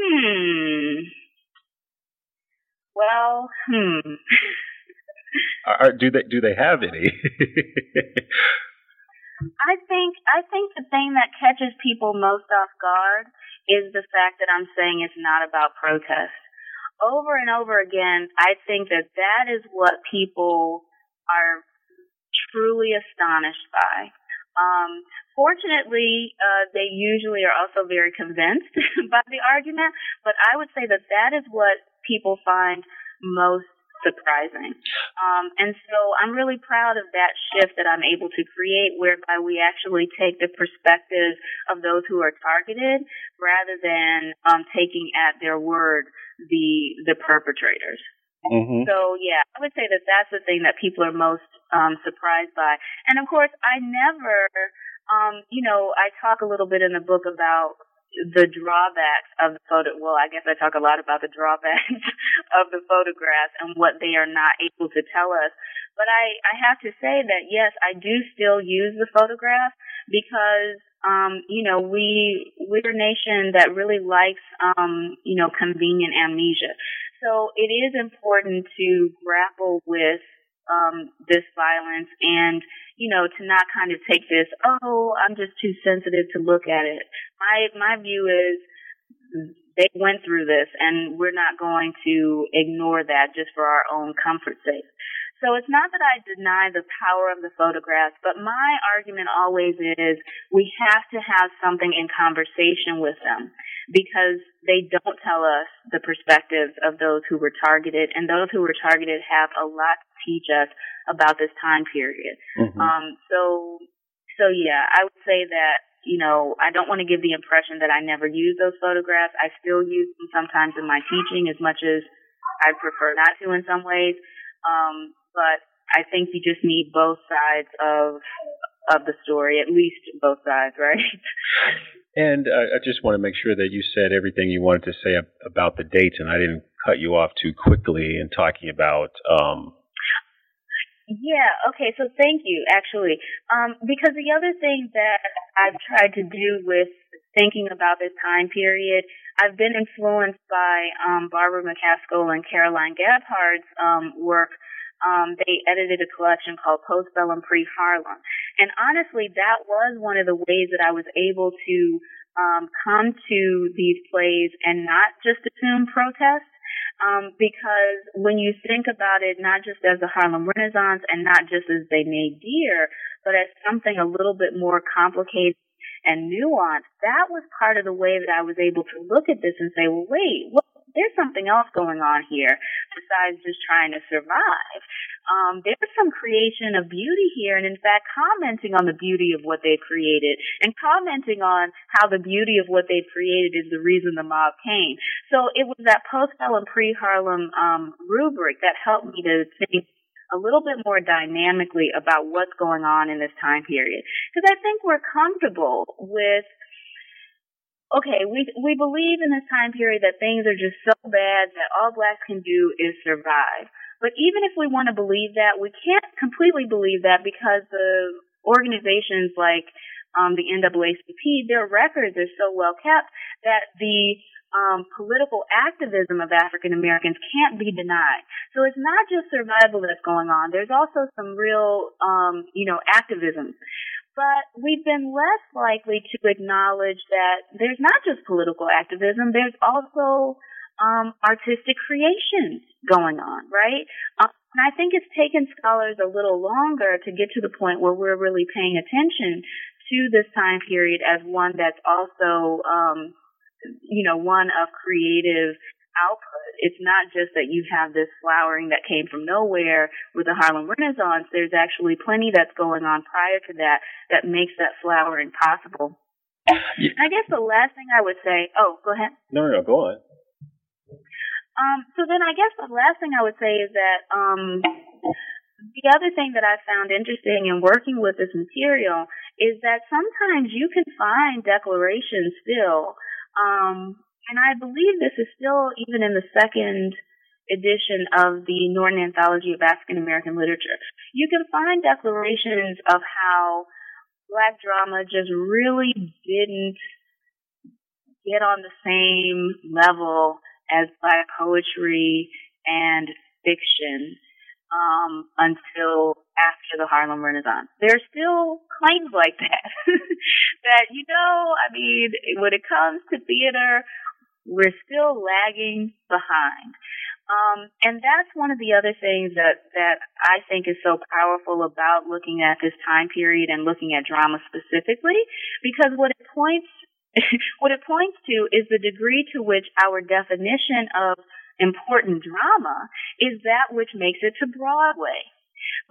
Hmm. Well, hmm. Are, do they do they have any? I think I think the thing that catches people most off guard is the fact that I'm saying it's not about protest. Over and over again, I think that that is what people are truly astonished by. Um, fortunately, uh, they usually are also very convinced by the argument, but I would say that that is what people find most surprising. Um, and so I'm really proud of that shift that I'm able to create whereby we actually take the perspective of those who are targeted rather than um, taking at their word the the perpetrators. Mm-hmm. So yeah, I would say that that's the thing that people are most um, surprised by. And of course, I never, um, you know, I talk a little bit in the book about the drawbacks of the photo. Well, I guess I talk a lot about the drawbacks of the photographs and what they are not able to tell us. But I, I have to say that yes, I do still use the photograph because, um, you know, we, we're a nation that really likes, um, you know, convenient amnesia. So it is important to grapple with um, this violence and, you know, to not kind of take this, oh, I'm just too sensitive to look at it. My, my view is they went through this and we're not going to ignore that just for our own comfort sake. So it's not that I deny the power of the photographs, but my argument always is we have to have something in conversation with them because they don't tell us the perspectives of those who were targeted and those who were targeted have a lot to teach us about this time period. Mm-hmm. Um, so, so yeah, I would say that you know, I don't want to give the impression that I never use those photographs. I still use them sometimes in my teaching as much as I prefer not to in some ways. Um, but I think you just need both sides of of the story, at least both sides, right? And uh, I just want to make sure that you said everything you wanted to say about the dates, and I didn't cut you off too quickly in talking about. Um... Yeah. Okay. So thank you, actually, um, because the other thing that I've tried to do with thinking about this time period, I've been influenced by um, Barbara McCaskill and Caroline Gebhard's um, work um, they edited a collection called Postbellum Pre Harlem. And honestly, that was one of the ways that I was able to um, come to these plays and not just assume protest. Um, because when you think about it, not just as the Harlem Renaissance and not just as the Nadir, but as something a little bit more complicated and nuanced, that was part of the way that I was able to look at this and say, well, wait, what there's something else going on here besides just trying to survive. Um, there's some creation of beauty here, and in fact, commenting on the beauty of what they've created, and commenting on how the beauty of what they've created is the reason the mob came. So it was that post-Harlem, pre-Harlem um, rubric that helped me to think a little bit more dynamically about what's going on in this time period. Because I think we're comfortable with okay, we we believe in this time period that things are just so bad that all blacks can do is survive. But even if we want to believe that, we can't completely believe that because the organizations like um, the NAACP, their records are so well kept that the um, political activism of African Americans can't be denied. So it's not just survival that's going on. There's also some real, um, you know, activism. But we've been less likely to acknowledge that there's not just political activism, there's also um, artistic creations going on, right? Um, and I think it's taken scholars a little longer to get to the point where we're really paying attention to this time period as one that's also, um, you know, one of creative output. It's not just that you have this flowering that came from nowhere with the Harlem Renaissance. There's actually plenty that's going on prior to that that makes that flowering possible. Yeah. I guess the last thing I would say, oh, go ahead. No, no, go on. Um, so then I guess the last thing I would say is that um, the other thing that I found interesting in working with this material is that sometimes you can find declarations still, um, and I believe this is still even in the second edition of the Norton Anthology of African American Literature. You can find declarations of how black drama just really didn't get on the same level as black poetry and fiction um, until after the Harlem Renaissance. There's still claims like that. that, you know, I mean, when it comes to theater, we're still lagging behind. Um, and that's one of the other things that, that I think is so powerful about looking at this time period and looking at drama specifically, because what it points what it points to is the degree to which our definition of important drama is that which makes it to Broadway.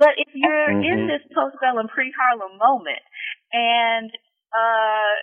But if you're mm-hmm. in this postbellum pre-Harlem moment and, uh,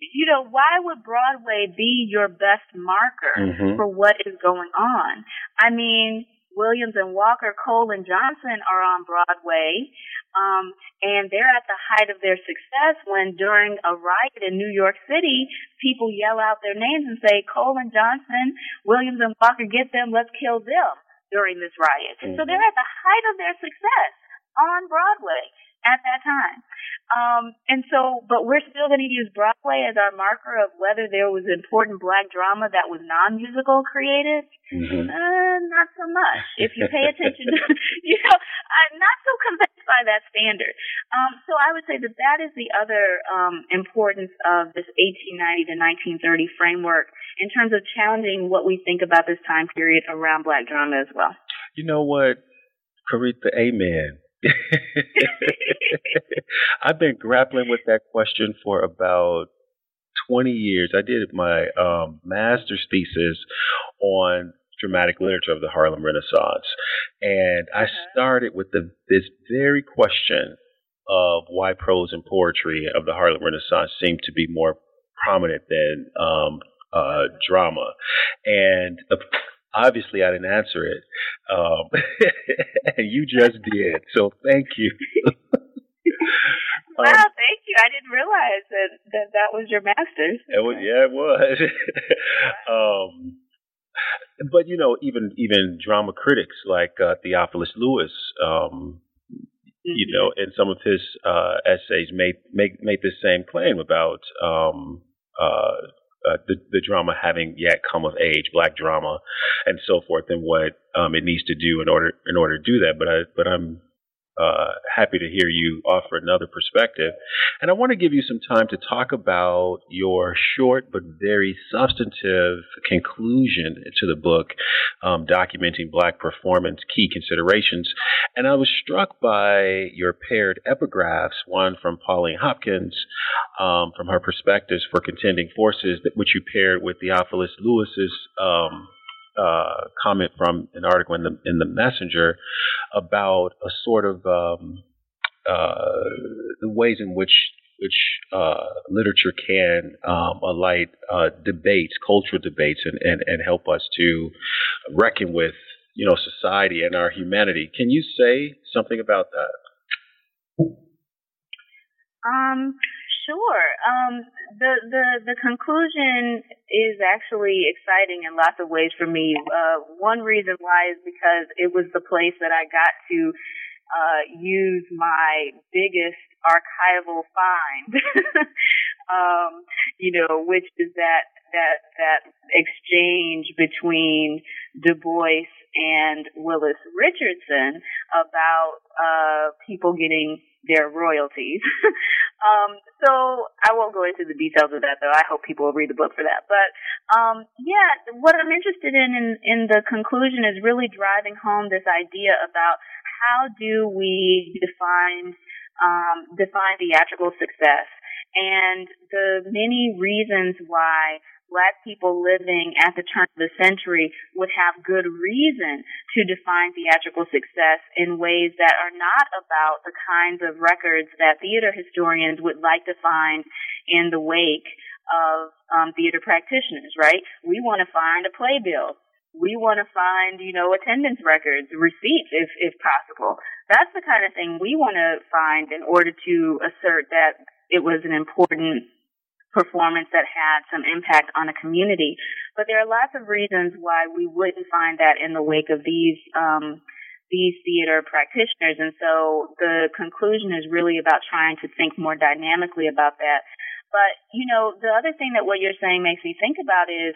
you know, why would Broadway be your best marker mm-hmm. for what is going on? I mean, Williams and Walker, Cole and Johnson are on Broadway. Um, and they're at the height of their success when during a riot in New York City, people yell out their names and say, Cole and Johnson, Williams and Walker, get them, let's kill them during this riot. Mm-hmm. So they're at the height of their success on Broadway at that time. Um, and so, but we're still going to use Broadway as our marker of whether there was important black drama that was non-musical created. Mm-hmm. Uh, not so much. If you pay attention, to, you know, I'm not so convinced by that standard. Um, so I would say that that is the other um, importance of this 1890 to 1930 framework in terms of challenging what we think about this time period around black drama as well. You know what, Coretha, amen I've been grappling with that question for about 20 years. I did my um, master's thesis on dramatic literature of the Harlem Renaissance. And I started with the, this very question of why prose and poetry of the Harlem Renaissance seemed to be more prominent than um, uh, drama. And obviously I didn't answer it, um, and you just did. So thank you. wow, um, thank you. I didn't realize that that, that was your master's. It was, yeah, it was. um, but you know, even even drama critics like uh, Theophilus Lewis, um, you know, in some of his uh, essays, made make made the same claim about um, uh, uh, the, the drama having yet come of age, black drama, and so forth, and what um, it needs to do in order in order to do that. But I but I'm uh, happy to hear you offer another perspective. And I want to give you some time to talk about your short but very substantive conclusion to the book, um, documenting Black performance key considerations. And I was struck by your paired epigraphs, one from Pauline Hopkins, um, from her perspectives for contending forces, that which you paired with Theophilus Lewis's um, uh, comment from an article in the in the Messenger about a sort of um, uh, the ways in which which uh, literature can um, alight uh, debates, cultural debates, and, and, and help us to reckon with you know society and our humanity. Can you say something about that? Um, Sure. Um, the, the, the conclusion is actually exciting in lots of ways for me. Uh, one reason why is because it was the place that I got to, uh, use my biggest archival find, um, you know, which is that, that, that exchange between Du Bois and Willis Richardson about, uh, people getting their royalties. um, so I won't go into the details of that, though. I hope people will read the book for that. But um, yeah, what I'm interested in, in in the conclusion is really driving home this idea about how do we define um, define theatrical success and the many reasons why black people living at the turn of the century would have good reason to define theatrical success in ways that are not about the kinds of records that theater historians would like to find in the wake of um, theater practitioners, right? We want to find a playbill. We want to find, you know, attendance records, receipts, if, if possible. That's the kind of thing we want to find in order to assert that it was an important performance that had some impact on a community. But there are lots of reasons why we wouldn't find that in the wake of these um, these theater practitioners. And so the conclusion is really about trying to think more dynamically about that. But you know, the other thing that what you're saying makes me think about is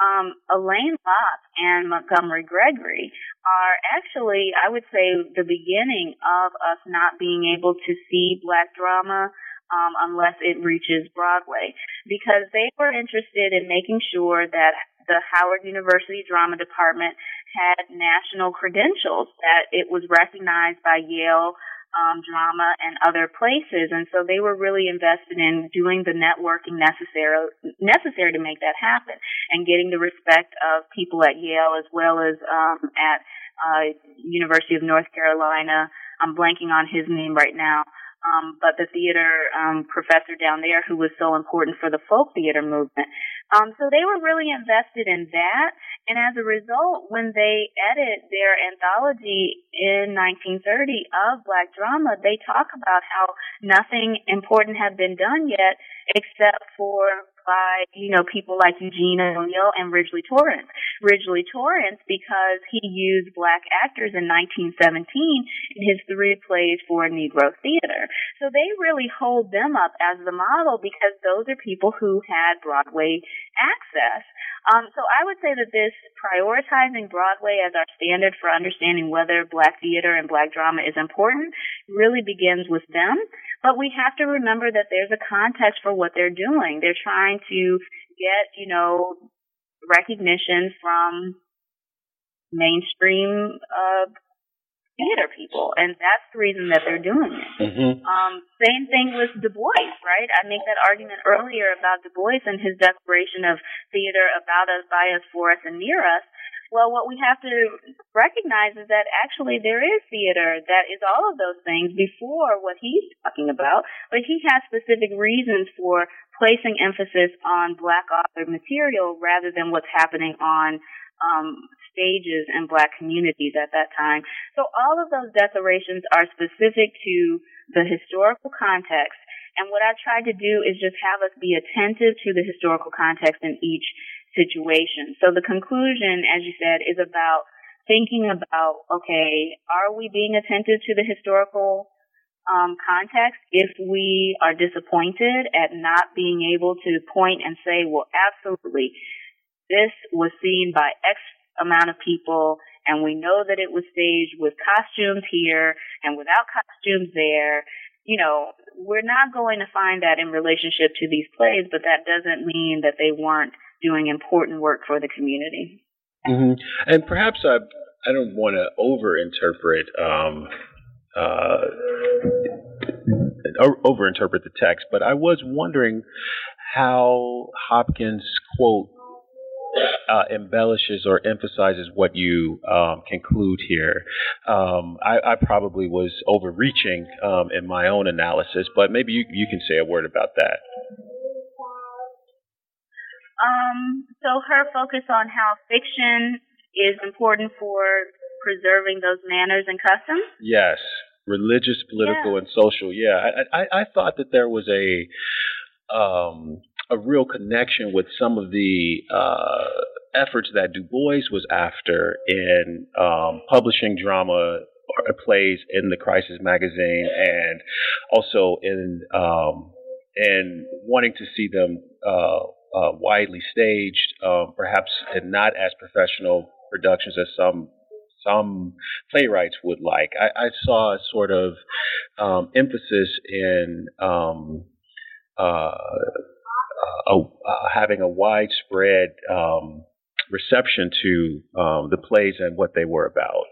um, Alain Locke and Montgomery Gregory are actually, I would say, the beginning of us not being able to see black drama um, unless it reaches Broadway, because they were interested in making sure that the Howard University Drama Department had national credentials, that it was recognized by Yale um, drama and other places. And so they were really invested in doing the networking necessary necessary to make that happen and getting the respect of people at Yale as well as um, at uh, University of North Carolina. I'm blanking on his name right now um, but the theater um, professor down there who was so important for the folk theater movement. Um, so they were really invested in that, and as a result, when they edit their anthology in 1930 of Black drama, they talk about how nothing important had been done yet except for by, you know, people like Eugene O'Neill and Ridgely Torrence. Ridgely Torrence, because he used black actors in 1917 in his three plays for Negro theater. So they really hold them up as the model because those are people who had Broadway access. Um, so I would say that this prioritizing Broadway as our standard for understanding whether black theater and black drama is important really begins with them. But we have to remember that there's a context for what they're doing. They're trying to get, you know, recognition from mainstream uh, theater people, and that's the reason that they're doing it. Mm-hmm. Um, same thing with Du Bois, right? I make that argument earlier about Du Bois and his declaration of theater about us, by us, for us, and near us. Well, what we have to recognize is that actually there is theater that is all of those things before what he's talking about, but he has specific reasons for placing emphasis on black author material rather than what's happening on um, stages in black communities at that time. So all of those declarations are specific to the historical context. And what I've tried to do is just have us be attentive to the historical context in each situation. So the conclusion, as you said, is about thinking about, okay, are we being attentive to the historical um, context if we are disappointed at not being able to point and say, well, absolutely, this was seen by X amount of people and we know that it was staged with costumes here and without costumes there. You know, we're not going to find that in relationship to these plays, but that doesn't mean that they weren't doing important work for the community. Mm-hmm. And perhaps I, I don't want to overinterpret um, uh, overinterpret the text, but I was wondering how Hopkins quote uh, embellishes or emphasizes what you um, conclude here. Um, I, I, probably was overreaching um, in my own analysis, but maybe you, you can say a word about that. Um, so her focus on how fiction is important for preserving those manners and customs. Yes, religious, political, yeah. and social. Yeah, I, I, I thought that there was a um, a real connection with some of the uh, efforts that Du Bois was after in um, publishing drama or plays in the Crisis magazine, and also in um, in wanting to see them uh, uh, widely staged, um, perhaps not as professional productions as some some playwrights would like. I, I saw a sort of um, emphasis in um, uh, a, uh, having a widespread um, reception to um, the plays and what they were about.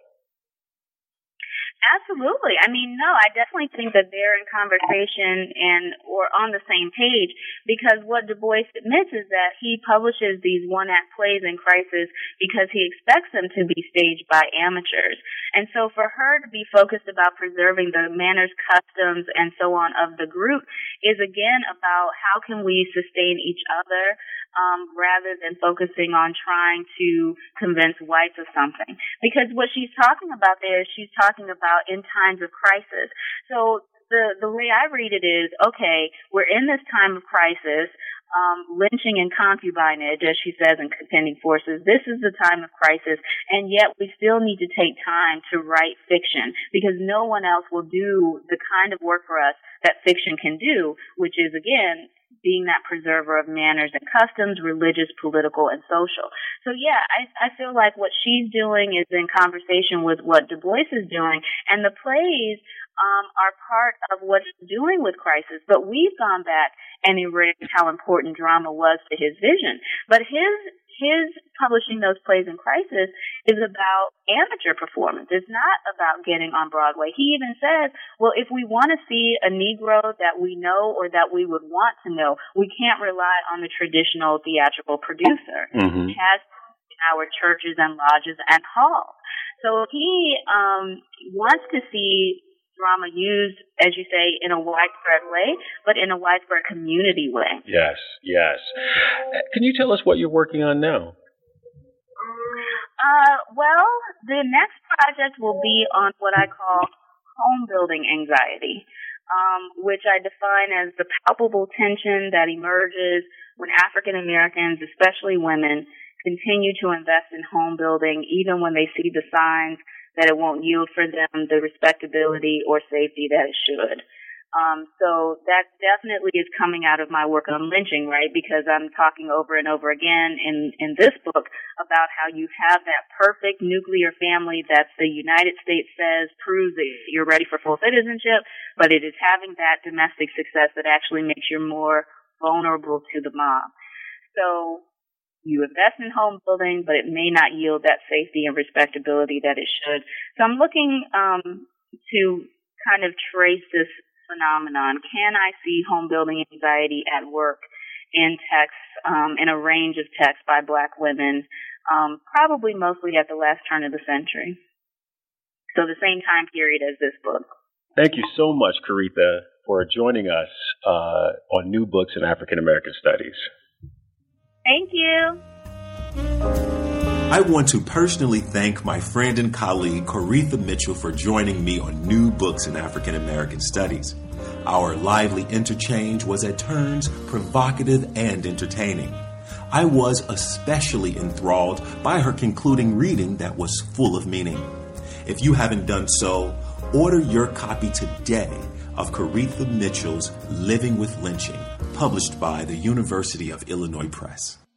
Absolutely. I mean, no, I definitely think that they're in conversation and or on the same page because what Du Bois admits is that he publishes these one act plays in crisis because he expects them to be staged by amateurs. And so for her to be focused about preserving the manners, customs, and so on of the group is again about how can we sustain each other um, rather than focusing on trying to convince whites of something. Because what she's talking about there is she's talking about in times of crisis. So the the way I read it is okay, we're in this time of crisis. Um, lynching and concubinage, as she says in Contending Forces, this is the time of crisis, and yet we still need to take time to write fiction because no one else will do the kind of work for us that fiction can do, which is again being that preserver of manners and customs, religious, political, and social. So yeah, I, I feel like what she's doing is in conversation with what Du Bois is doing, and the plays um, are part of what he's doing with Crisis. But we've gone back and erased how important drama was to his vision. But his his publishing those plays in Crisis is about amateur performance. It's not about getting on Broadway. He even says, well, if we want to see a Negro that we know or that we would want to know, we can't rely on the traditional theatrical producer. Mm-hmm. It has our churches and lodges and halls. So he um, wants to see drama used, as you say, in a widespread way, but in a widespread community way. Yes, yes. Can you tell us what you're working on now? Uh, well, the next project will be on what I call home building anxiety, um, which I define as the palpable tension that emerges when African Americans, especially women, continue to invest in home building even when they see the signs that it won't yield for them the respectability or safety that it should. Um, so that definitely is coming out of my work on lynching, right? Because I'm talking over and over again in, in this book about how you have that perfect nuclear family that the United States says proves that you're ready for full citizenship, but it is having that domestic success that actually makes you more vulnerable to the mob. So you invest in home building, but it may not yield that safety and respectability that it should. So I'm looking um, to kind of trace this phenomenon. Can I see home building anxiety at work in texts, um, in a range of texts by black women, um, probably mostly at the last turn of the century. So the same time period as this book. Thank you so much, Coretha, for joining us uh, on New Books in African American Studies. Thank you. I want to personally thank my friend and colleague Coretha Mitchell for joining me on New Books in African American Studies. Our lively interchange was at turns provocative and entertaining. I was especially enthralled by her concluding reading that was full of meaning. If you haven't done so, order your copy today of Coretha Mitchell's Living with Lynching, published by the University of Illinois Press.